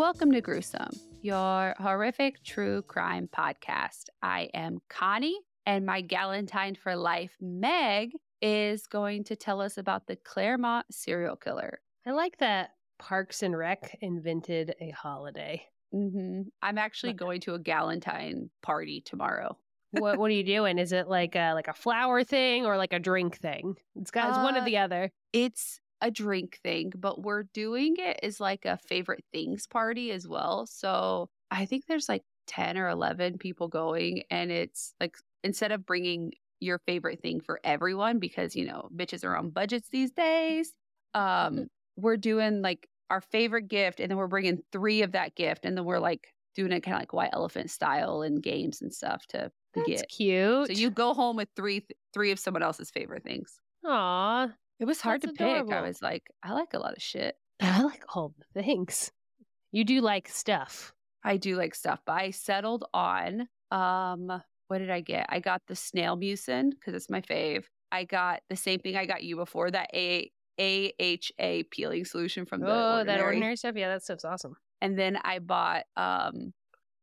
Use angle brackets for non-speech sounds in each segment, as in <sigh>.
Welcome to Gruesome, your horrific true crime podcast. I am Connie, and my Galentine for life, Meg, is going to tell us about the Claremont serial killer. I like that Parks and Rec invented a holiday. hmm I'm actually going to a Galentine party tomorrow. what What are you doing? Is it like a like a flower thing or like a drink thing? It's got it's one or Uh, the other. It's a drink thing, but we're doing it as like a favorite things party as well. So I think there's like 10 or 11 people going, and it's like instead of bringing your favorite thing for everyone because you know bitches are on budgets these days um <laughs> we're doing like our favorite gift and then we're bringing three of that gift and then we're like doing it kind of like white elephant style and games and stuff to, to That's get cute. so you go home with three three of someone else's favorite things Aw, it was hard That's to pick i was like i like a lot of shit <laughs> I like all the things. You do like stuff. i do like stuff but i settled on um what did i get i got the snail mucin because it's my fave i got the same thing i got you before that a AHA peeling solution from the oh, ordinary. that ordinary stuff. Yeah, that stuff's awesome. and then I bought um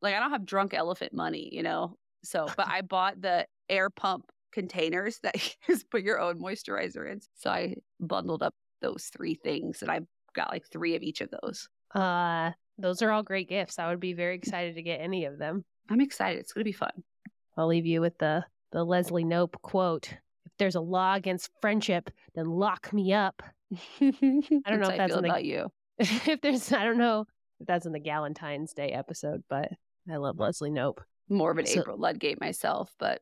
like I don't have drunk elephant money, you know. So, but I bought the air pump containers that <laughs> you just put your own moisturizer in. So I bundled up those three things and I got like three of each of those. Uh, those are all great gifts. I would be very excited to get any of them. I'm excited. It's going to be fun. I'll leave you with the the Leslie Knope quote. If there's a law against friendship, then lock me up. <laughs> I don't know if that's feel in the- about you. <laughs> if there's, I don't know if that's in the Galentine's Day episode, but I love Leslie Knope. More of an So- April Ludgate myself, but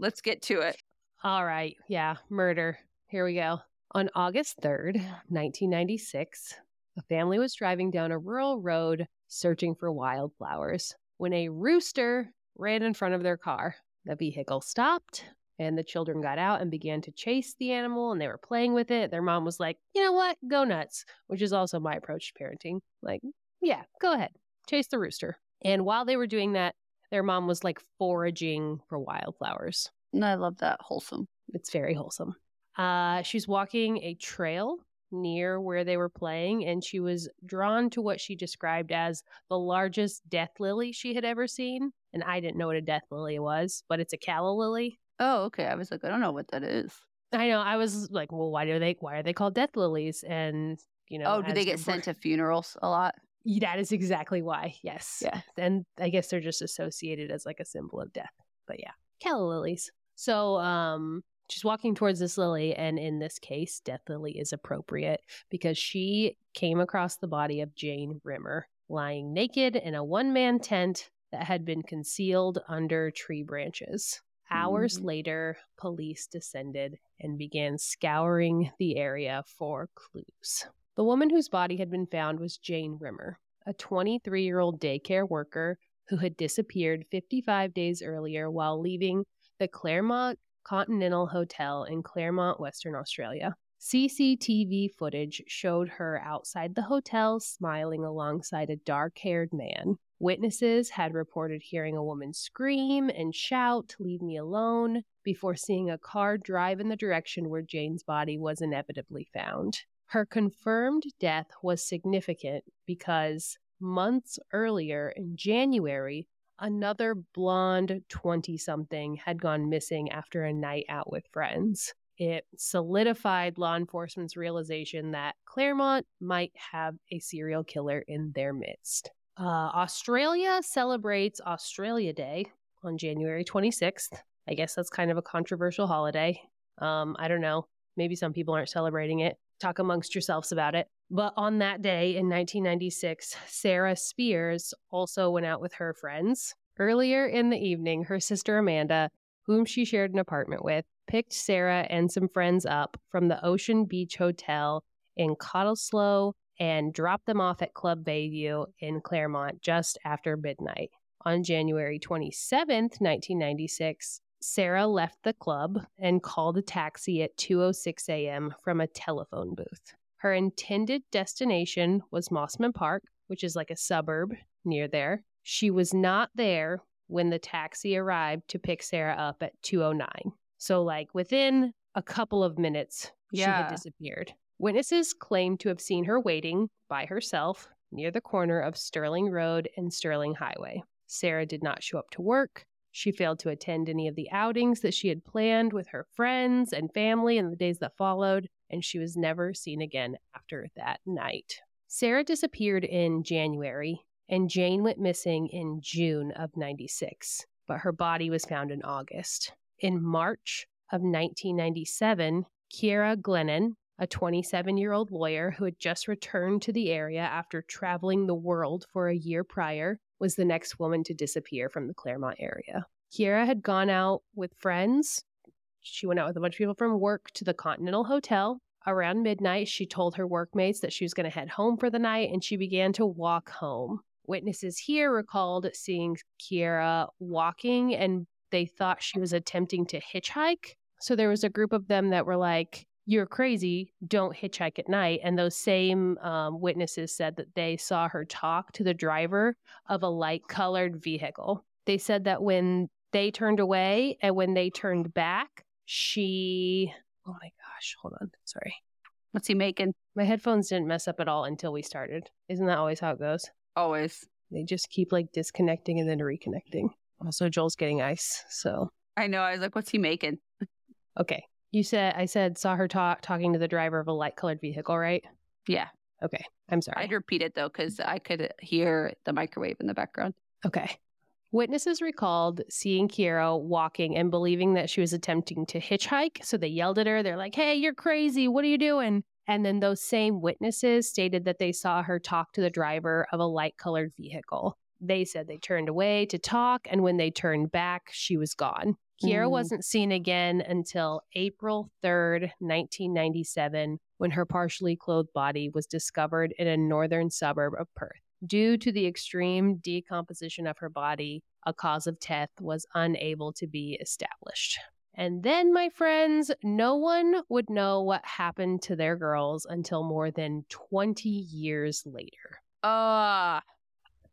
let's get to it. All right. Yeah. Murder. Here we go. On August 3rd, 1996, a family was driving down a rural road searching for wildflowers when a rooster ran in front of their car. The vehicle stopped and the children got out and began to chase the animal and they were playing with it. Their mom was like, you know what? Go nuts, which is also my approach to parenting. Like, yeah, go ahead. Chase the rooster. And while they were doing that, their mom was like foraging for wildflowers. And I love that wholesome. It's very wholesome. Uh, she's walking a trail near where they were playing, and she was drawn to what she described as the largest death lily she had ever seen. And I didn't know what a death lily was, but it's a calla lily. Oh, okay. I was like, I don't know what that is. I know. I was like, well, why do they? Why are they called death lilies? And you know, oh, do they get sent to funerals a lot? That is exactly why. Yes. Yeah. And I guess they're just associated as like a symbol of death. But yeah, calla lilies. So um she's walking towards this lily and in this case death lily is appropriate because she came across the body of Jane Rimmer lying naked in a one-man tent that had been concealed under tree branches. Hours Mhm. later, police descended and began scouring the area for clues. The woman whose body had been found was Jane Rimmer, a 23 year old daycare worker who had disappeared 55 days earlier while leaving the Claremont Continental Hotel in Claremont, Western Australia. CCTV footage showed her outside the hotel smiling alongside a dark haired man. Witnesses had reported hearing a woman scream and shout, Leave me alone, before seeing a car drive in the direction where Jane's body was inevitably found. Her confirmed death was significant because months earlier in January, another blonde 20 something had gone missing after a night out with friends. It solidified law enforcement's realization that Claremont might have a serial killer in their midst. Uh, Australia celebrates Australia Day on January 26th. I guess that's kind of a controversial holiday. Um, I don't know. Maybe some people aren't celebrating it. Talk amongst yourselves about it. But on that day in 1996, Sarah Spiers also went out with her friends. Earlier in the evening, her sister Amanda, whom she shared an apartment with, picked Sarah and some friends up from the Ocean Beach Hotel in Cottesloe and dropped them off at Club Bayview in Claremont just after midnight. On January 27th, 1996, Sarah left the club and called a taxi at 2:06 a.m. from a telephone booth. Her intended destination was Mosman Park, which is like a suburb near there. She was not there when the taxi arrived to pick Sarah up at 2:09. So like within a couple of minutes she had disappeared. Witnesses claimed to have seen her waiting by herself near the corner of Stirling Road and Stirling Highway. Sarah did not show up to work. She failed to attend any of the outings that she had planned with her friends and family in the days that followed, and she was never seen again after that night. Sarah disappeared in January, and Jane went missing in June of 96, but her body was found in August. In March of 1997, Ciara Glennon, a 27 year old lawyer who had just returned to the area after traveling the world for a year prior, was the next woman to disappear from the Claremont area. Ciara had gone out with friends. She went out with a bunch of people from work to the Continental Hotel. Around midnight, she told her workmates that she was going to head home for the night and she began to walk home. Witnesses here recalled seeing Ciara walking and they thought she was attempting to hitchhike. So there was a group of them that were like, You're crazy, don't hitchhike at night. And those same um, witnesses said that they saw her talk to the driver of a light colored vehicle. They said that when they turned away and when they turned back, she. Oh my gosh, hold on. Sorry. What's he making? My headphones didn't mess up at all until we started. Isn't that always how it goes? Always. They just keep like disconnecting and then reconnecting. Also, Joel's getting ice. So, I know. I was like, what's he making? okay. You said, I said, saw her talk, talking to the driver of a light colored vehicle, right? Yeah. Okay. I'm sorry. I'd repeat it though, because I could hear the microwave in the background. Okay. Witnesses recalled seeing Ciara walking and believing that she was attempting to hitchhike. So they yelled at her. They're like, hey, you're crazy. What are you doing? And then those same witnesses stated that they saw her talk to the driver of a light colored vehicle. They said they turned away to talk, and when they turned back, she was gone. Ciara Mm. wasn't seen again until April 3rd, 1997, when her partially clothed body was discovered in a northern suburb of Perth. Due to the extreme decomposition of her body, a cause of death was unable to be established. And then, my friends, no one would know what happened to their girls until more than 20 years later. Ah,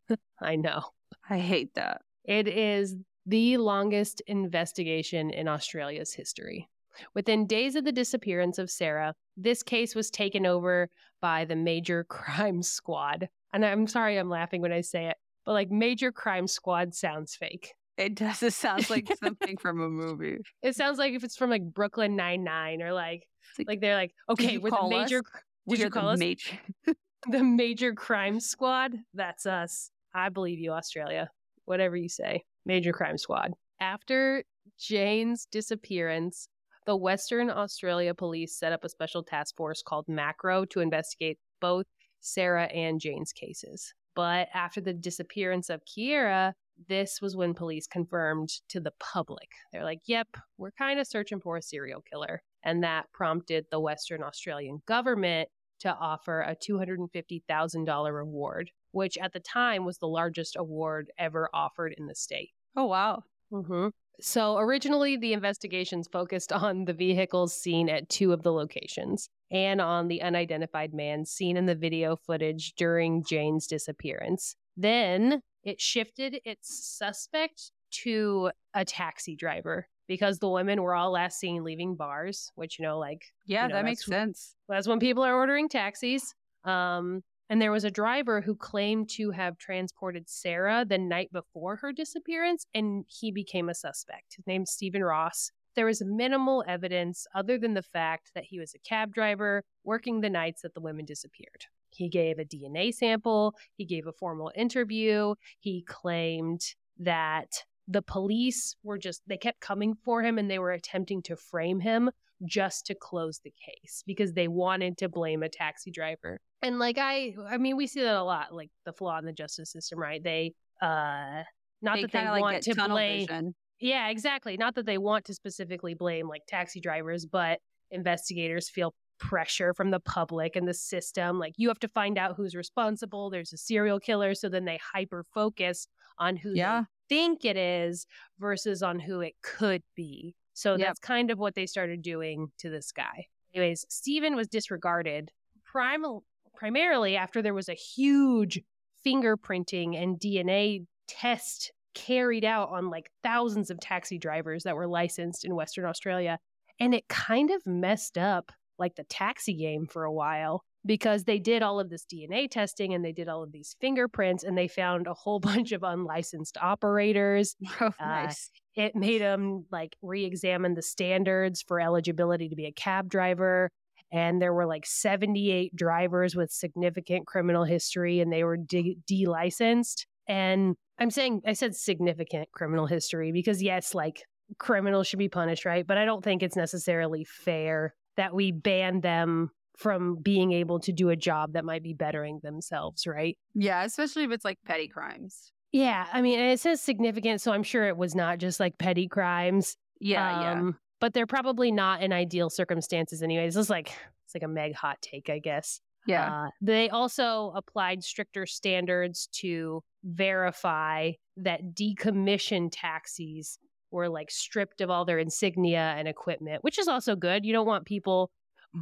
<laughs> I know. I hate that. It is the longest investigation in Australia's history. Within days of the disappearance of Sarah, this case was taken over by the Major <laughs> Crime Squad. And I'm sorry I'm laughing when I say it, but like Major Crime Squad sounds fake. It does. It sounds like <laughs> something from a movie. It sounds like if it's from like Brooklyn Nine Nine or like like, like they're like okay we're the us? major we did you call the us major. <laughs> the Major Crime Squad? That's us. I believe you, Australia. Whatever you say, Major Crime Squad. After Jane's disappearance, the Western Australia Police set up a special task force called Macro to investigate both Sarah and Jane's cases. But after the disappearance of Ciara, this was when police confirmed to the public. They're like, yep, we're kind of searching for a serial killer. And that prompted the Western Australian government to offer a $250,000 reward, which at the time was the largest award ever offered in the state. Oh wow. Mm-hmm. So originally, the investigations focused <laughs> on the vehicles seen at two of the locations and on the unidentified man seen in the video footage during Jane's disappearance. Then it shifted its suspect to a taxi driver because the women were all last seen leaving bars, which, you know, like Yeah, You know, that makes sense. that's when people are ordering taxis. Um, and there was a driver who claimed to have transported Sarah the night before her disappearance, and he became a suspect. His name's Stephen Ross. There was minimal evidence other than the fact that he was a cab driver working the nights that the women disappeared. He gave a DNA sample, he gave a formal interview, he claimed that the police were just, they kept coming for him and they were attempting to frame him just to close the case because they wanted to blame a taxi driver. And like I I mean we see that a lot like the flaw in the justice system, right? They uh not they that they like want to blame vision. Yeah, exactly. Not that they want to specifically blame like taxi drivers, but investigators feel pressure from the public and the system like you have to find out who's responsible. There's a serial killer, so then they hyper focus on who Yeah. they think it is versus on who it could be. So Yep. that's kind of what they started doing to this guy. Anyways, Stephen was disregarded prim- primarily after there was a huge fingerprinting and DNA test carried out on like thousands of taxi drivers that were licensed in Western Australia. And it kind of messed up like the taxi game for a while because they did all of this DNA testing and they did all of these fingerprints and they found a whole <laughs> bunch of unlicensed operators. <laughs> Oh, nice. Uh, it made them like re examine the standards for eligibility to be a cab driver. And there were like 78 drivers with significant criminal history and they were de licensed. And I'm saying, I said significant criminal history because, yes, like criminals should be punished, right? But I don't think it's necessarily fair that we ban them from being able to do a job that might be bettering themselves, right? Yeah, especially if it's like petty crimes. Yeah, I mean, it says significant, so I'm sure it was not just like petty crimes. Yeah, um, yeah. But they're probably not in ideal circumstances, anyways. This is like it's like a meg hot take, I guess. Yeah. Uh, they also applied stricter standards to verify that decommissioned taxis were like stripped of all their insignia and equipment, which is also good. You don't want people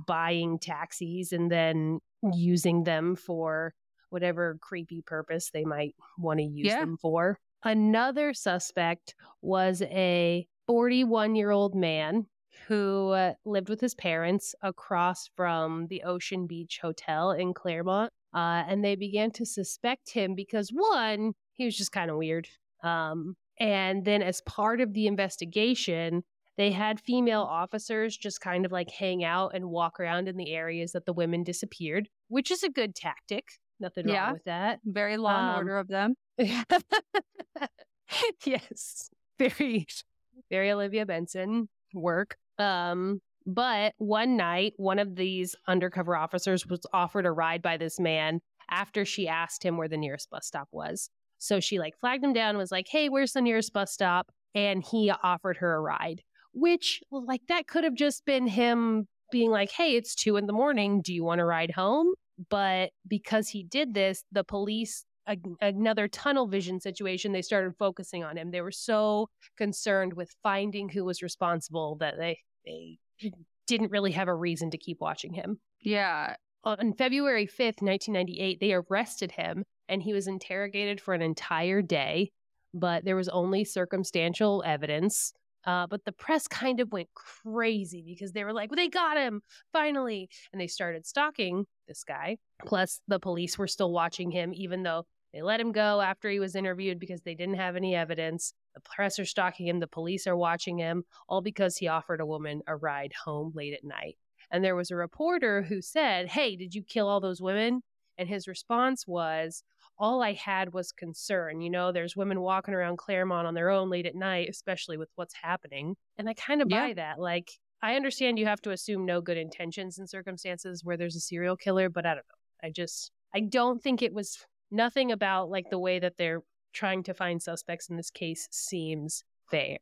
buying taxis and then using them for whatever creepy purpose they might want to use yeah. them for. Another suspect was a 41 year old man who uh, lived with his parents across from the Ocean Beach Hotel in Claremont. Uh, and they began to suspect him because, one, he was just kind of weird. Um, and then, as part of the investigation, they had female officers just kind of like hang out and walk around in the areas that the women disappeared, which is a good tactic. Nothing yeah, wrong with that. Very law and um, order of them. <laughs> yes. Very, very Olivia Benson work. Um, but one night, one of these undercover officers was offered a ride by this man after she asked him where the nearest bus stop was. So she like flagged him down, was like, "Hey, where's the nearest bus stop?" And he offered her a ride which like that could have just been him being like, hey, it's two in the morning. Do you want to ride home? But because he did this, the police, a- another tunnel vision situation, they started focusing on him. They were so concerned with finding who was responsible that they, they didn't really have a reason to keep watching him. Yeah. On February 5th, 1998, they arrested him and he was interrogated for an entire day, but there was only circumstantial evidence. Uh, but the press kind of went crazy because they were like, well, they got him finally. And they started stalking this guy. Plus, the police were still watching him, even though they let him go after he was interviewed because they didn't have any evidence. The press are stalking him. The police are watching him, all because he offered a woman a ride home late at night. And there was a reporter who said, Hey, did you kill all those women? And his response was, all I had was concern. You know, there's women walking around Claremont on their own late at night, especially with what's happening. And I kind of buy yeah. that. Like, I understand you have to assume no good intentions in circumstances where there's a serial killer, but I don't know. I just, I don't think it was nothing about like the way that they're trying to find suspects in this case seems fair.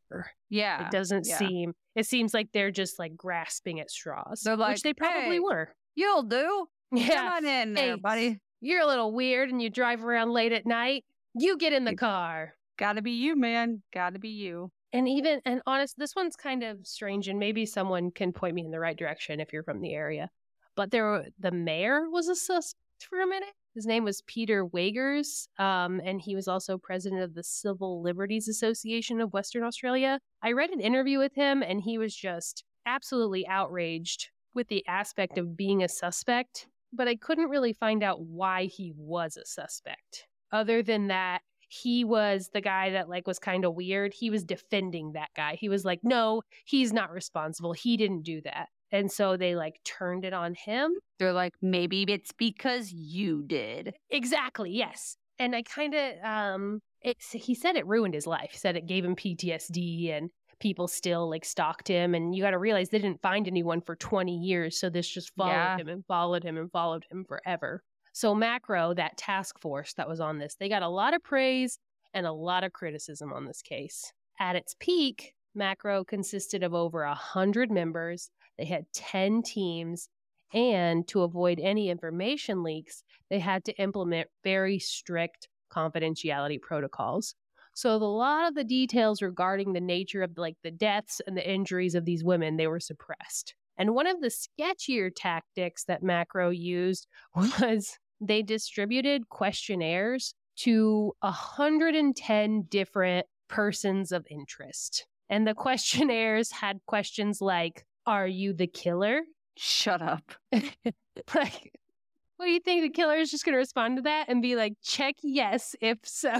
Yeah. It doesn't yeah. seem, it seems like they're just like grasping at straws. They're like, which they probably hey, were. You'll do. Yeah. Come on in there, hey, buddy you're a little weird and you drive around late at night. You get in the car. Gotta be you, man. Gotta be you. And even, and honest, this one's kind of strange, and maybe someone can point me in the right direction if you're from the area. But there, the mayor was a suspect for a minute. His name was Peter Weygers, um, and he was also president of the Civil Liberties Association of Western Australia. I read an interview with him, and he was just absolutely outraged with the aspect of being a suspect but I couldn't really find out why he was a suspect. Other than that, he was the guy that like was kind of weird. He was defending that guy. He was like, "No, he's not responsible. He didn't do that." And so they like turned it on him. They're like, "Maybe it's because you did." Exactly. Yes. And I kind of um it's he said it ruined his life. He said it gave him PTSD and people still like stalked him and you got to realize they didn't find anyone for 20 years so this just followed yeah. him and followed him and followed him forever. So macro that task force that was on this they got a lot of praise and a lot of criticism on this case. At its peak macro consisted of over a 100 members. They had 10 teams and to avoid any information leaks they had to implement very strict confidentiality protocols so a lot of the details regarding the nature of like the deaths and the injuries of these women, they were suppressed. And one of the sketchier tactics that Macro used <laughs> was they distributed questionnaires to 110 different persons of interest. And the questionnaires had questions like, Are you the killer? Shut up. <laughs> like, What do you think? The killer is just going to respond to that and be like, check yes, if so.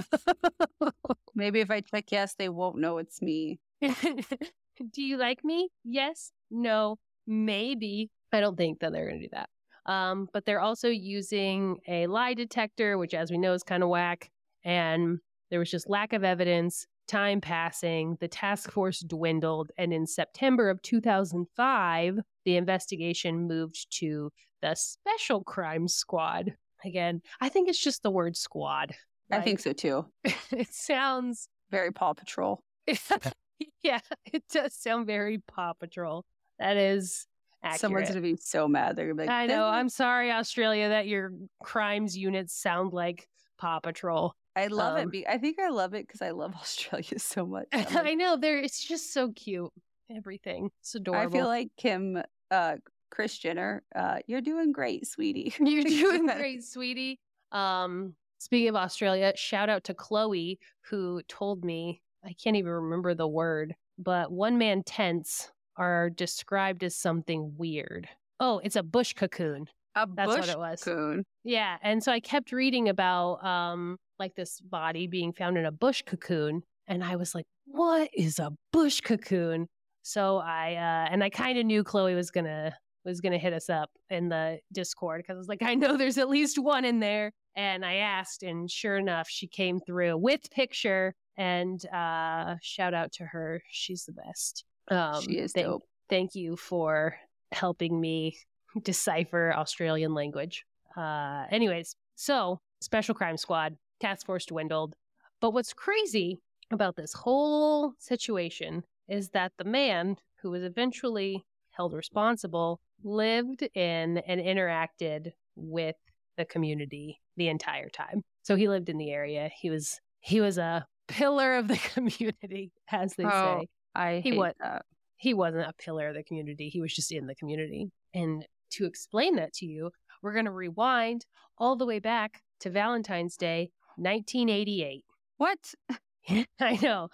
<laughs> Maybe if I check yes, they won't know it's me. <laughs> do you like me? Yes, no, maybe. I don't think that they're going to do that. Um, but they're also using a lie detector, which, as we know, is kind of whack. And there was just lack of evidence, time passing, the task force dwindled. And in September of 2005, the investigation moved to the Special Crime Squad. Again, I think it's just the word squad. Like, I think so too. <laughs> it sounds very Paw Patrol. <laughs> yeah, it does sound very Paw Patrol. That is accurate. Someone's gonna be so mad. They're gonna be like, I know. I'm sorry, Australia, that your crimes units sound like Paw Patrol. I love um, it. I think I love it because I love <laughs> Australia so <laughs> much. Like, I know. There, it's just so cute. Everything. It's adorable. I feel like Kim, uh, Kris Jenner. Uh, you're doing great, sweetie. <laughs> you're doing great, sweetie. Um, speaking of Australia, shout out to Chloe who told me I can't even remember the word, but one man tents are described as something weird. Oh, it's a bush cocoon. A That's bush what it was. cocoon. Yeah, and so I kept reading about um like this body being found in a bush cocoon, and I was like, "What is a bush cocoon?" So I uh and I kind of knew Chloe was gonna was gonna hit us up in the Discord because I was like, I know there's at least one in there, and I asked, and sure enough, she came through with picture. And uh, shout out to her; she's the best. Um, she is thank, dope. Thank you for helping me decipher Australian language. Uh, anyways, so Special Crime Squad, task force dwindled. But what's crazy about this whole situation is that the man who was eventually held responsible lived in and interacted with the community the entire time. So he lived in the area. He was he was a pillar of the <laughs> community, as they oh, say. I he was that. he wasn't a pillar of the community. He was just in the community. And to explain that to you, we're going to rewind all the way back to Valentine's Day, 1988. What? <laughs> <laughs> I know.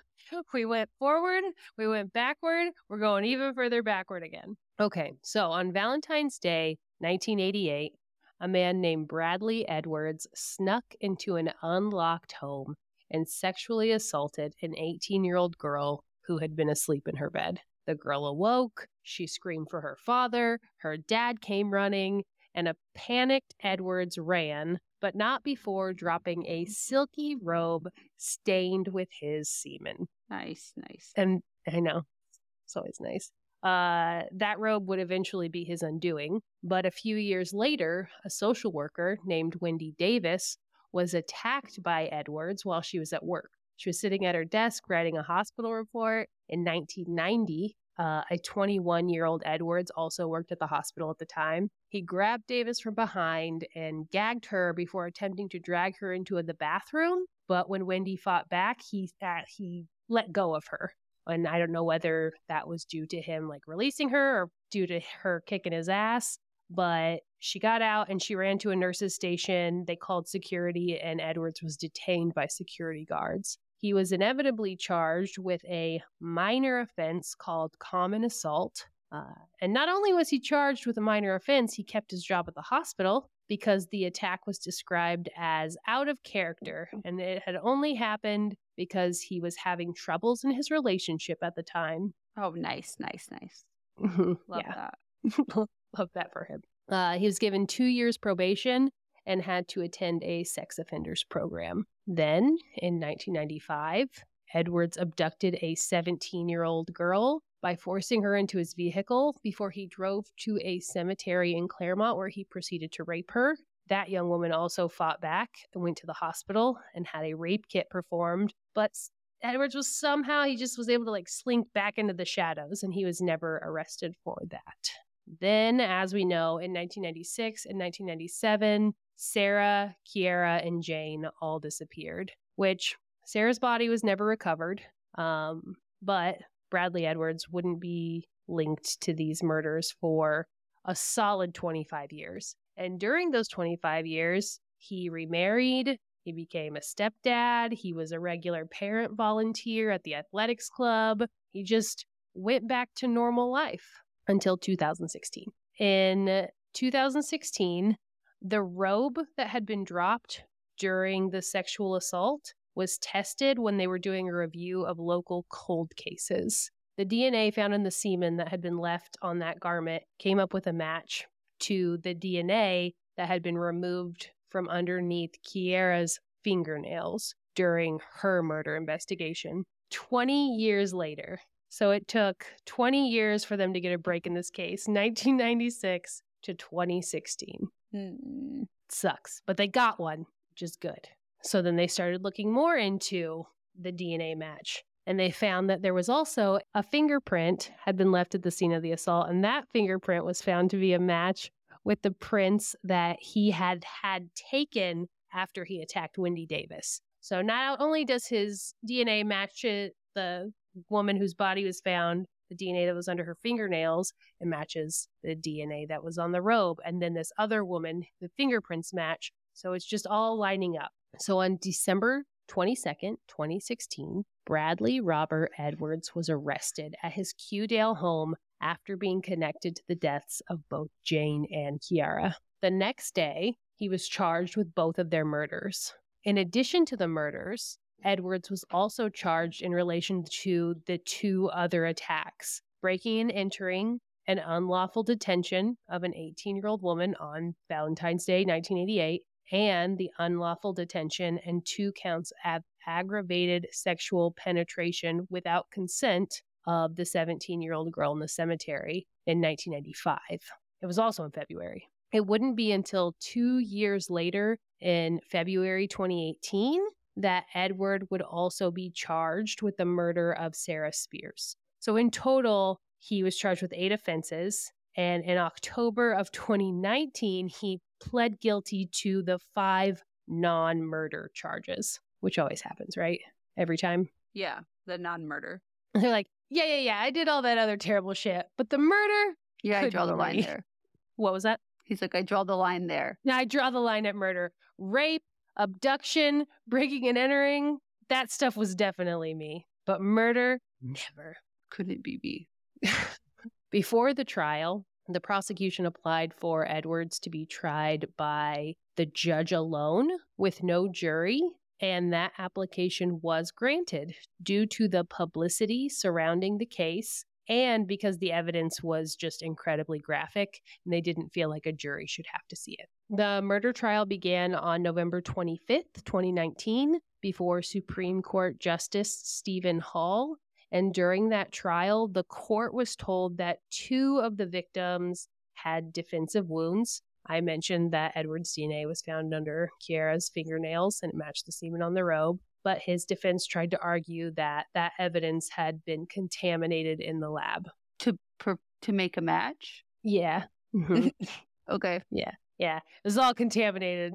We went forward, we went backward, we're going even further backward again. Okay, so on Valentine's Day, 1988, a man named Bradley Edwards snuck into an unlocked home and sexually assaulted an 18 year old girl who had been asleep in her bed. The girl awoke, she screamed for her father, her dad came running, and a panicked Edwards ran, but not before dropping a silky robe stained with his semen. Nice, nice. And I know, it's always nice. Uh, that robe would eventually be his undoing, but a few years later, a social worker named Wendy Davis was attacked by Edwards while she was at work. She was sitting at her desk writing a hospital report. In 1990, uh, a 21 year old Edwards also worked at the hospital at the time. He grabbed Davis from behind and gagged her before attempting to drag her into the bathroom. But when Wendy fought back, he uh, he let go of her. And I don't know whether that was due to him like releasing her or due to her kicking his ass. But she got out and she ran to a nurse's station. They called security, and Edwards was detained by security guards. He was inevitably charged with a minor offense called common assault. Uh, and not only was he charged with a minor offense, he kept his job at the hospital because the attack was described as out of character and it had only happened because he was having troubles in his relationship at the time. Oh, nice, nice, nice. Love that. <laughs> Love that for him. Uh, he was given two years probation and had to attend a sex offenders program. Then, in 1995, Edwards abducted a 17 year old girl by forcing her into his vehicle before he drove to a cemetery in Claremont where he proceeded to rape her. That young woman also fought back and went to the hospital and had a rape kit performed, but Edwards was somehow he just was able to like slink back into the shadows and he was never arrested for that. Then, as we know, in 1996 and 1997, Sarah, Ciara, and Jane all disappeared, which Sarah's body was never recovered. Um, but Bradley Edwards wouldn't be linked to these murders for a solid 25 years. And during those 25 years, he remarried, he became a stepdad, he was a regular parent volunteer at the athletics club. He just went back to normal life until 2016. In 2016, The robe that had been dropped during the sexual assault was tested when they were doing a review of local cold cases. The DNA found in the semen that had been left on that garment came up with a match to the DNA that had been removed from underneath Ciara's fingernails during her murder investigation. 20 years later. So it took 20 years for them to get a break in this case, 1996 to 2016. Hmm. Sucks, but they got one, which is good. So then they started looking more into the DNA match. And they found that there was also a fingerprint had been left at the scene of the assault, and that fingerprint was found to be a match with the prints that he had had taken after he attacked Wendy Davis. So not only does his DNA match it, the woman whose body was found, the DNA that was under her fingernails, it matches the DNA that was on the robe. And then this other woman, the fingerprints match. So it's just all lining up. So on December 22nd, 2016, Bradley Robert Edwards was arrested at his Kewdale home after being connected to the deaths of both Jane and Ciara. The next day, he was charged with both of their murders. In addition to the murders, Edwards was also charged in relation to the two other attacks breaking and entering, an unlawful detention of an 18 year old woman on Valentine's Day, 1988, and the unlawful detention and two counts of aggravated sexual penetration without consent of the 17 year old girl in the cemetery in 1995. It was also in February. It wouldn't be until two years later, in February 2018, that Edward would also be charged with the murder of Sarah Spiers. So, in total, he was charged with eight offenses. And in October of 2019, he pled guilty to the five non murder charges, which always happens, right? Every time. Yeah, the non murder. <laughs> They're like, yeah, yeah, yeah, I did all that other terrible shit, but the murder. Yeah, I draw the line there. What was that? He's like, I draw the line there. Now I draw the line at murder. Rape, abduction, breaking and entering, that stuff was definitely me. But murder, mm. never. Couldn't be me. <laughs> Before the trial, the prosecution applied for Edwards to be tried by the judge alone with no jury, and that application was granted due to the publicity surrounding the case and because the evidence was just incredibly graphic and they didn't feel like a jury should have to see it. The murder trial began on November 25th, 2019, before Supreme Court Justice Stephen Hall and during that trial, the court was told that two of the victims had defensive wounds. I mentioned that Edward's DNA was found under Ciara's fingernails and it matched the semen on the robe. But his defense tried to argue that that evidence had been contaminated in the lab. To per- to make a match. Yeah. Mhm. <laughs> Okay. Yeah. Yeah, it was all contaminated.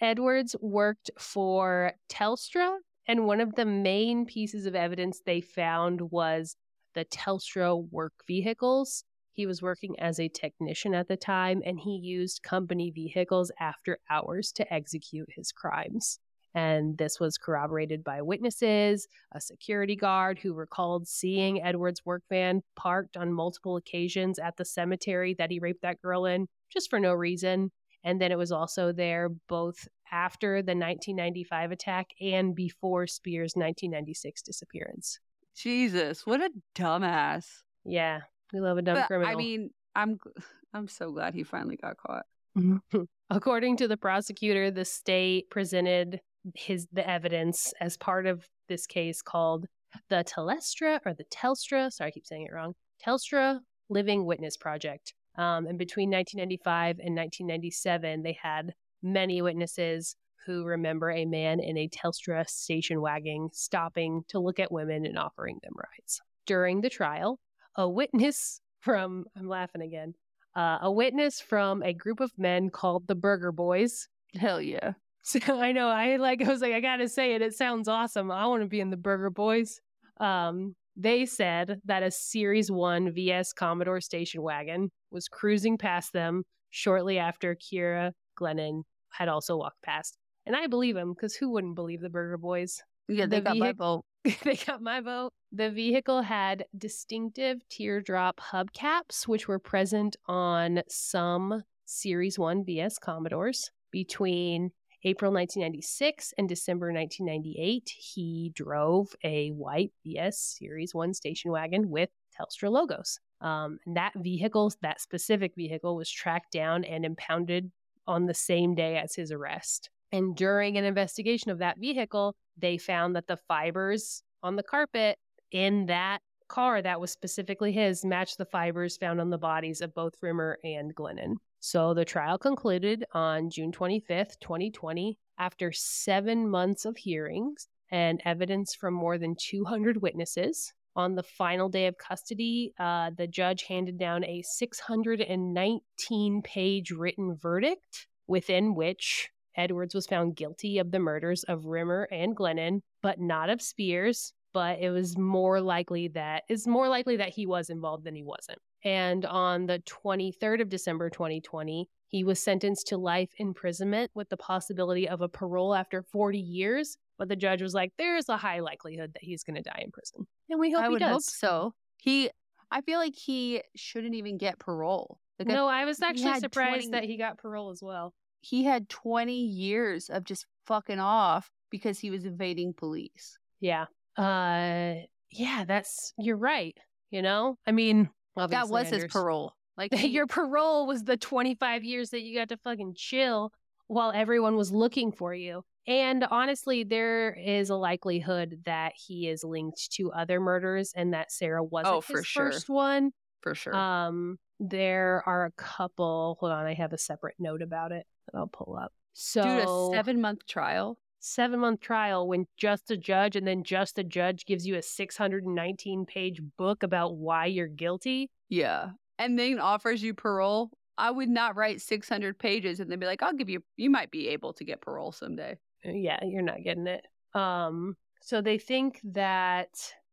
Edwards worked for Telstra, and one of the main pieces of evidence they found was the Telstra work vehicles. He was working as a technician at the time, and he used company vehicles after hours to execute his crimes. And this was corroborated by witnesses, a security guard who recalled seeing Edwards' work van parked on multiple occasions at the cemetery that he raped that girl in, just for no reason. And then it was also there both after the 1995 attack and before Spiers' 1996 disappearance. Jesus, what a dumbass. Yeah, we love a dumb But, criminal. I mean, I'm <laughs> I'm so glad he finally got caught. <laughs> According to the prosecutor, the state presented his the evidence as part of this case called the Telestra or the Telstra. Sorry, I keep saying it wrong. Telstra Living Witness Project. Um, and between 1995 and 1997, they had many witnesses who remember a man in a Telstra station wagon stopping to look at women and offering them rides. During the trial, a witness <laughs> from, I'm laughing again, uh, a witness from a group of men called the Burger Boys. Hell yeah. <laughs> So I know I like <laughs> I was like I gotta say it. It sounds awesome. I want to be in the Burger Boys. Um, they said that a Series One VS Commodore station wagon was cruising past them shortly after Ciara Glennon had also walked past. And I believe him because who wouldn't believe the Burger Boys? Yeah, they The got my vote. <laughs> they got my vote. The vehicle had distinctive teardrop hubcaps, which were present on some Series 1 VS Commodores. Between April 1996 and December 1998, he drove a white VS Series 1 station wagon with Telstra logos. Um, and that vehicle, that specific vehicle, was tracked down and impounded on the same day as his arrest. And during an investigation of that vehicle, they found that the fibers on the carpet in that car that was specifically his matched the fibers found on the bodies of both Rimmer and Glennon. So the trial concluded on June 25th, 2020, after seven months of hearings and evidence from more than 200 witnesses. On the final day of custody, uh, the judge handed down a 619 page written verdict within which Edwards was found guilty of the murders of Rimmer and Glennon, but not of Spiers. But it was more likely that it's more likely that he was involved than he wasn't. And on the 23rd of December 2020, he was sentenced to life imprisonment with the possibility of a parole after 40 years. But the judge was like, there is a high likelihood that he's going to die in prison. And we hope I he would does. hope so. He, I feel like he shouldn't even get parole. Like No, I was actually surprised 20 that he got parole as well. he had 20 years of just fucking off because he was evading police. Yeah. Uh yeah, that's you're right. You know? I mean, that obviously was I his parole. Like <laughs> he- Your parole was the 25 years that you got to fucking chill while everyone was looking for you. And honestly, there is a likelihood that he is linked to other murders and that Sarah wasn't Oh, for his sure. first one. for sure. Um, there are a couple. Hold on, I have a separate note about it that I'll pull up. So, Dude, a seven month trial. Seven month trial when just a judge and then just a judge gives you a 619 page book about why you're guilty. Yeah. And then offers you parole. I would not write 600 pages and then be like, I'll give you, you might be able to get parole someday. Uh, Yeah, you're not getting it. Um, so they think that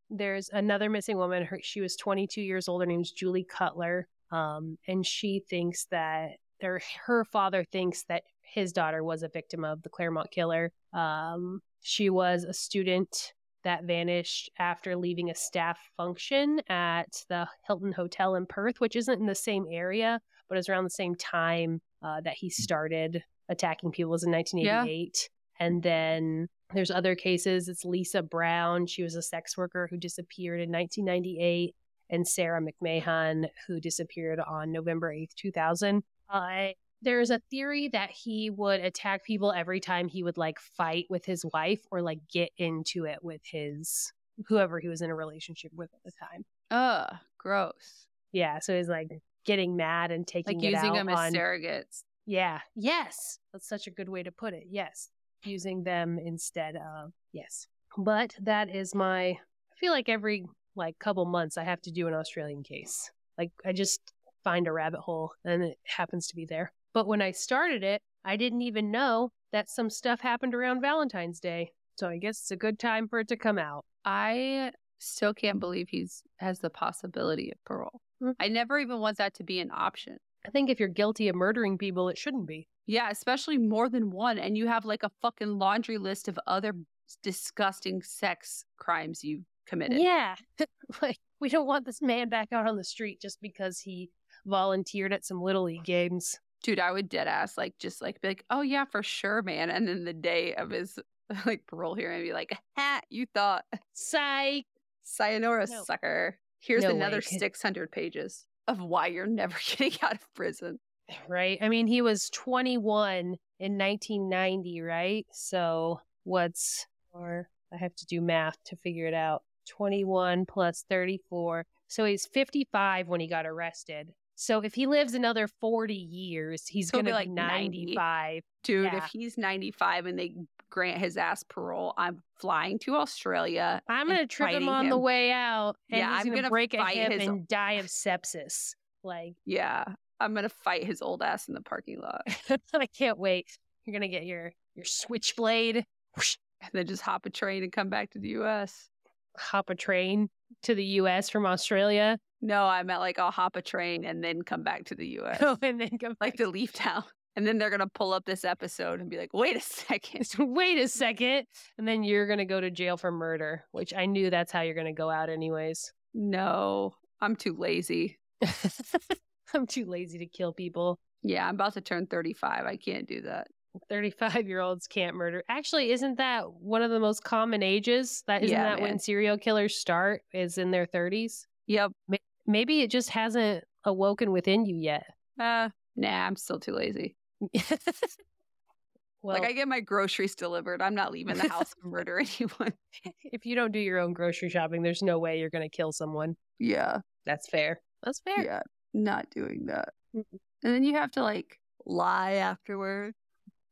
there's another missing woman. Her, she was 22 years old. Her name's Julie Cutler. Um, and she thinks that their her father thinks that his daughter was a victim of the Claremont killer. Um, she was a student that vanished after leaving a staff function at the Hilton Hotel in Perth, which isn't in the same area, but is around the same time uh, that he started attacking people. It was in 1988. And then there's other cases. It's Lisa Brown. She was a sex worker who disappeared in 1998, and Sarah McMahon, who disappeared on November 8th, 2000. Uh, there's a theory that he would attack people every time he would like fight with his wife or like get into it with his whoever he was in a relationship with at the time. Ugh, gross. Yeah, so he's like getting mad and taking Like it using out them as on surrogates. yeah. Yes. That's such a good way to put it. Yes. Using them instead of yes. But that is my I feel like every like couple months I have to do an Australian case. Like I just find a rabbit hole and it happens to be there. But when I started it, I didn't even know that some stuff happened around Valentine's Day. So I guess it's a good time for it to come out. I still can't believe he's has the possibility of parole. Hmm. I never even want that to be an option. I think if you're guilty of murdering people, it shouldn't be. Yeah, especially more than one. And you have like a fucking laundry list of other disgusting sex crimes you've committed. Yeah. <laughs> like, we don't want this man back out on the street just because he volunteered at some Little League games. Dude, I would dead ass like just like be like, oh yeah, for sure, man. And then the day of mm-hmm. his <laughs> like parole hearing, I'd be like, ha, you thought. <laughs> Psych. Sayonara, No. sucker. Here's No another 600 pages of why you're never <laughs> getting out of prison. <sighs> Right? I mean, he was 21 in 1990, right? So what's, or I have to do math to figure it out. 21 plus 34. So he's 55 when he got arrested. So if he lives another 40 years, he's going be to like be 90. 95. Dude, Yeah. if he's 95 and they grant his ass parole, I'm flying to Australia. I'm going to trip him on the way out. And Yeah, he's I'm going to break a hip his- and die of sepsis. Like, Yeah. I'm going to fight his old ass in the parking lot <laughs> I can't wait. You're going to get your, your switchblade, and then just hop a train and come back to the US. hop a train to the U.S. from Australia. No, I meant like I'll hop a train and then come back to the US. Oh, <laughs> and then come like to leave town. And then they're going to pull up this episode and be like, wait a second. wait a second. And then you're going to go to jail for murder, which I knew that's how you're going to go out anyways. No, I'm too lazy. <laughs> I'm too lazy to kill people. Yeah, I'm about to turn 35. I can't do that. 35 year olds can't murder. Actually, isn't that one of the most common ages? That isn't Yeah, that when serial killers start is in their 30s? Yep. Maybe it just hasn't awoken within you yet. Uh, nah, I'm still too lazy. <laughs> well, like I get my groceries delivered. I'm not leaving the house to <laughs> murder anyone. if you don't do your own grocery shopping, there's no way you're going to kill someone. Yeah. That's fair. That's fair. Yeah. Not doing that. Mm-mm. And then you have to like lie afterward.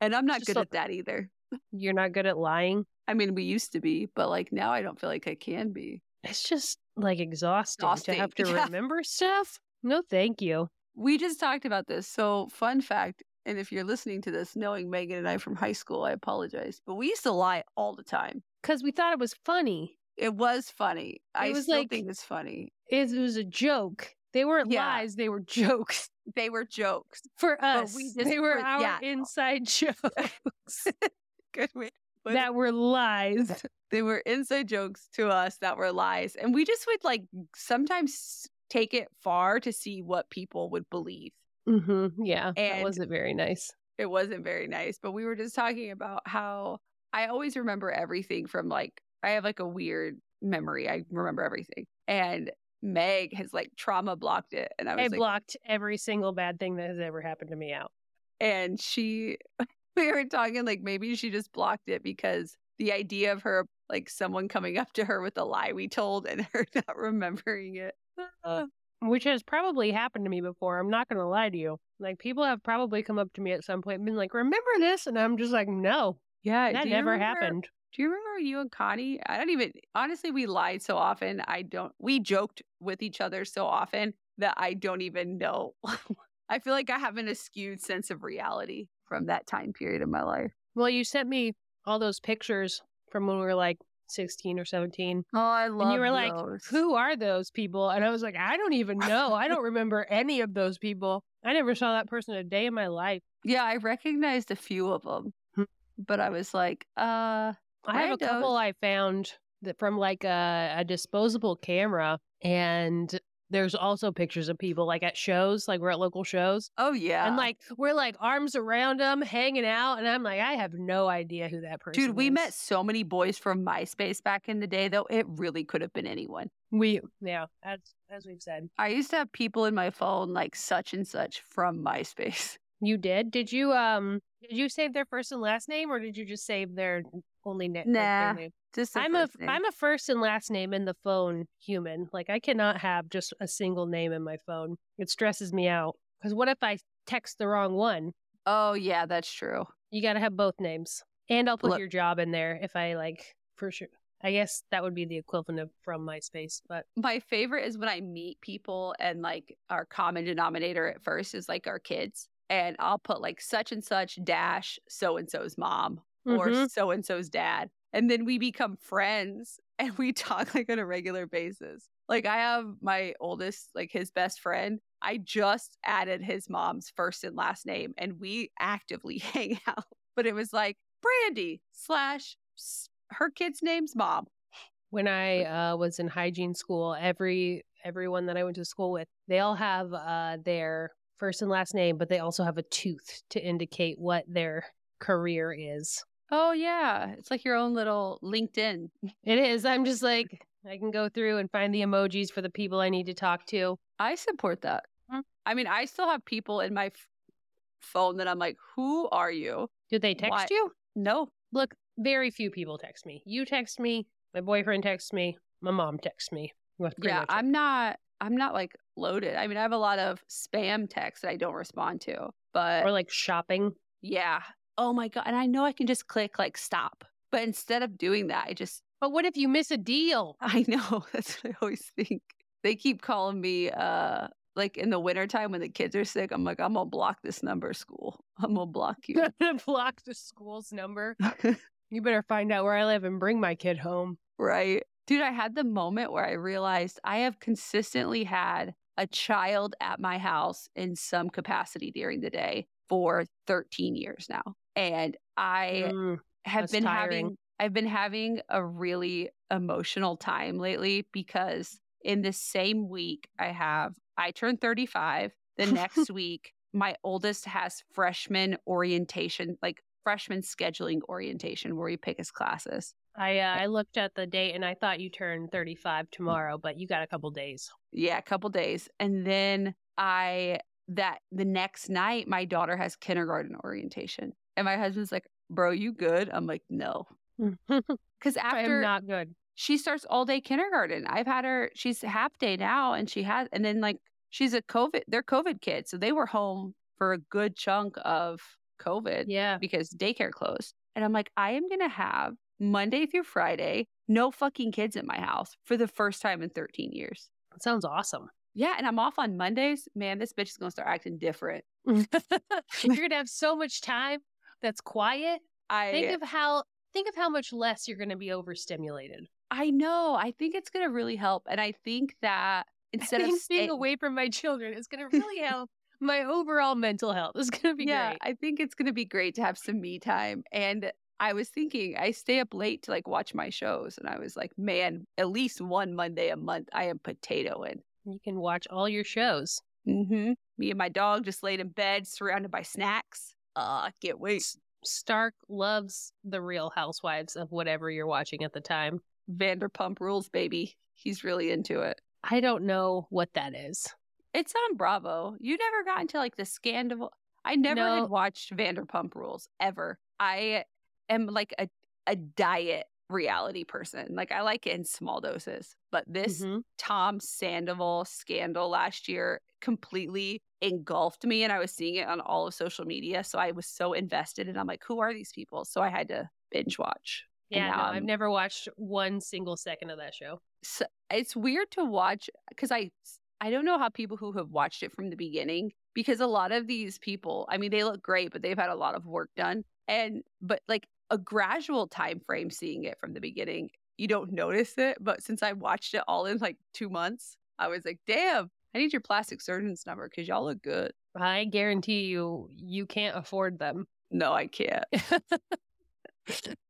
And I'm not good at that either. <laughs> You're not good at lying. I mean, we used to be, but like now I don't feel like I can be. It's just like exhausting, Exhausting, to have to <laughs> yeah. remember stuff. No, thank you. We just talked about this. So, fun fact, and if you're listening to this knowing Megan and I from high school, I apologize. But we used to lie all the time. Because we thought it was funny. It was funny. I was still like- think it's funny. It was a joke. They weren't Yeah. lies, they were <laughs> jokes. They were jokes. For But us, we just they were were- our yeah. inside <laughs> jokes <laughs> Good way. That were lies. they were inside jokes to us that were lies. And we just would like sometimes take it far to see what people would believe. hmm Yeah, that wasn't very nice. it wasn't very nice, but we were just talking about how I always remember everything from like I have like a weird memory. I remember everything. And Meg has like trauma blocked it. And I was I like blocked every single bad thing that has ever happened to me out. and she <laughs> we were talking like maybe she just blocked it because the idea of her like someone coming up to her with a lie we told and <laughs> her not remembering it. Uh, Which has probably happened to me before. I'm not going to lie to you. Like, people have probably come up to me at some point and been like, Remember this? And I'm just like, No, yeah, that never remember- happened. Do you remember you and Connie? I don't even honestly we lied so often. I don't we joked with each other so often that I don't even know. <laughs> I feel like I have an skewed sense of reality from that time period of my life. Well, you sent me all those pictures from when we were like 16 or 17. Oh, I love and you were like, Who are those people? And I was like, I don't even know. I don't remember any of those people. I never saw that person a day in my life. Yeah, I recognized a few of them. Hmm. But I was like, uh I have a couple I found that from like a, a disposable camera, and there's also pictures of people like at shows, like we're at local shows, oh yeah. and like we're like arms around them, hanging out, and I'm like, I have no idea who that person. Dude, we is. met so many boys from MySpace back in the day, though it really could have been anyone. We yeah, as as we've said, I used to have people in my phone like such and such from MySpace. you did. Did you um? Did you save their first and last name, or did you just save their only na- like, their Nah. Just I'm a first name. am a first and last name in the phone human. Like I cannot have just a single name in my phone. It stresses me out. Because what if I text the wrong one? Oh yeah, that's true. You got to have both names, and I'll put Look- your job in there if I like for sure. I guess that would be the equivalent of from MySpace, but My favorite is when I meet people and like our common denominator at first is like our kids. And I'll put like such and such dash so and so's mom or Mhm. so and so's dad. And then we become friends <laughs> and we talk like on a regular basis. Like I have my oldest, like his best friend. I just added his mom's first and last name and we actively <laughs> hang out. But it was like Brandy slash her kid's name's mom. when I uh, was in hygiene school, every everyone that I went to school with, they all have uh, their first and last name, but they also have a tooth to indicate what their career is. Oh yeah, it's like your own little LinkedIn. <laughs> It is. I'm just like I can go through and find the emojis for the people I need to talk to. I support that. Mm. I mean, I still have people in my f- phone that I'm like, "Who are you?" Do they text Why- you? No, Look, very few people text me. You text me. My boyfriend texts me. My mom texts me. Yeah. I'm not. I'm not like loaded. I mean, I have a lot of spam texts that I don't respond to, but or like shopping. yeah. Oh my god! And I know I can just click like stop, but instead of doing that, I just But what if you miss a deal? I know <laughs> that's what I always think. They keep calling me uh like in the wintertime when the kids are sick. I'm like, I'm gonna block this number, school. I'm gonna block you. <laughs> Block the school's number. <laughs> You better find out where I live and bring my kid home. right? Dude, I had the moment where I realized I have consistently had a child at my house in some capacity during the day for 13 years now. And I Mm, have been tiring. having I've been having a really emotional time lately because in the same week I have I turned 35, the next <laughs> week my oldest has freshman orientation, like freshman scheduling orientation where we pick his classes. I uh, I looked at the date and I thought you turned 35 tomorrow, but you got a couple days. Yeah, a couple days. And then I that the next night my daughter has kindergarten orientation. And my husband's like, "Bro, you good?" I'm like, "No." Mm. <laughs> Cuz after I'm not good. she starts all day kindergarten. I've had her she's half day now and she has and then like she's a COVID they're COVID kids. So they were home for a good chunk of COVID Yeah. because daycare closed. And I'm like, I am going to have Monday through Friday, no fucking kids in my house for the first time in 13 years. That sounds awesome. Yeah. And I'm off on Mondays. Man, this bitch is going to start acting different. Mm. <laughs> You're going to have so much time that's quiet. I Think of how think of how much less you're going to be overstimulated. I know. I think it's going to really help. And I think that instead I of think being away from my children is going to really <laughs> help my overall mental health. It's going to be great. yeah, great. I think it's going to be great to have some me time. And I was thinking, I stay up late to like watch my shows. And I was like, man, at least one Monday a month, I am potatoing. You can watch all your shows. Mm-hmm. Me and my dog just laid in bed, surrounded by snacks. Uh, can't wait. Stark loves the Real Housewives of whatever you're watching at the time. Vanderpump Rules, baby. He's really into it. I don't know what that is. It's on Bravo. You never got into like the scandal. I never No. had watched Vanderpump Rules ever. I am like a a diet reality person. Like I like it in small doses, but this Mhm. Tom Sandoval scandal last year completely engulfed me and I was seeing it on all of social media. So I was so invested and I'm like, who are these people? So I had to binge watch. Yeah, no, I've never watched one single second of that show. so it's weird to watch because I I don't know how people who have watched it from the beginning because a lot of these people, I mean, they look great, but they've had a lot of work done, and but like a gradual time frame seeing it from the beginning, you don't notice it. But since I watched it all in like two months, I was like, damn, I need your plastic surgeon's number because y'all look good. I guarantee you, you can't afford them. No, I can't. <laughs>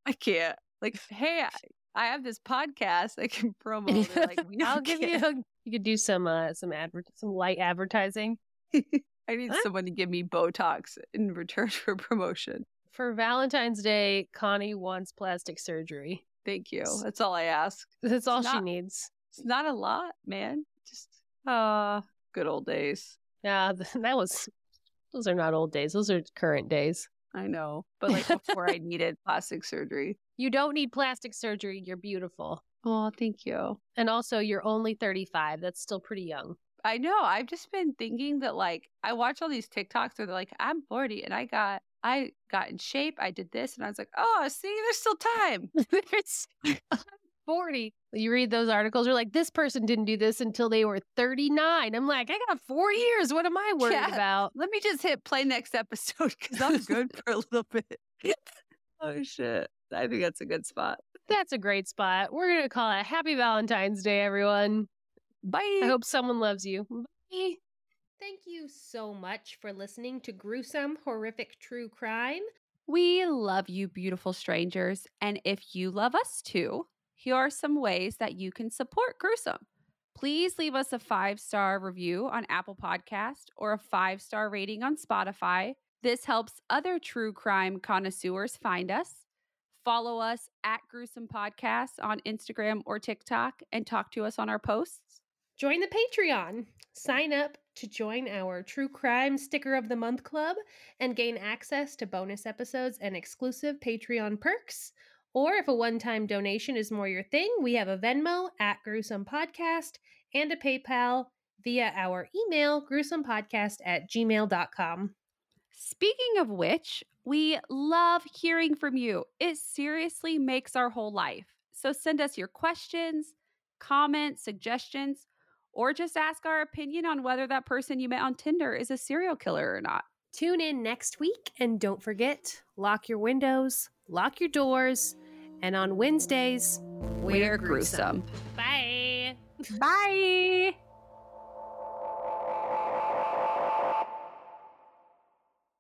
I can't. Like, hey, I, I have this podcast I can promote. They're like, <laughs> I'll give you. A, you could do some uh, some adver- some light advertising <laughs> I need Huh? someone to give me Botox in return for promotion. For Valentine's Day. Connie wants plastic surgery. Thank you. That's all I ask. That's all she needs. It's not a lot, man. Just uh good old days. Yeah, <laughs> that was. Those are not old days. Those are current days. I know. But like before I <laughs> needed plastic surgery. You don't need plastic surgery. You're beautiful. Oh, thank you. And also, you're only 35. That's still pretty young. I know. I've just been thinking that like I watch all these TikToks where they're like, I'm 40 and I got I got in shape, I did this, and I was like, oh, see, there's still time. <laughs> There's <laughs> I'm 40. You read those articles, you're like, this person didn't do this until they were 39. I'm like, I got four years. What am I worried Yeah. about? Let me just hit play next episode because I'm good <laughs> for a little bit. oh shit. I think that's a good spot. That's a great spot. We're going to call it Happy Valentine's Day, everyone. Bye. I hope someone loves you. Bye. Thank you so much for listening to Gruesome Horrific True Crime. We love you, beautiful strangers. And if you love us too, here are some ways that you can support Gruesome. Please leave us a five star review on Apple Podcast or a five star rating on Spotify. This helps other true crime connoisseurs find us. Follow us at Gruesome Podcast on Instagram or TikTok and talk to us on our posts. Join the Patreon. Sign up to join our True Crime Sticker of the Month Club and gain access to bonus episodes and exclusive Patreon perks. Or if a one time donation is more your thing, we have a Venmo at Gruesome Podcast and a PayPal via our email, gruesomepodcast at gmail.com. Speaking of which, we love hearing from you. It seriously makes our whole life. So send us your questions, comments, suggestions, or just ask our opinion on whether that person you met on Tinder is a serial killer or not. Tune in next week and don't forget lock your windows, lock your doors, and on Wednesdays, We're gruesome. Bye. Bye.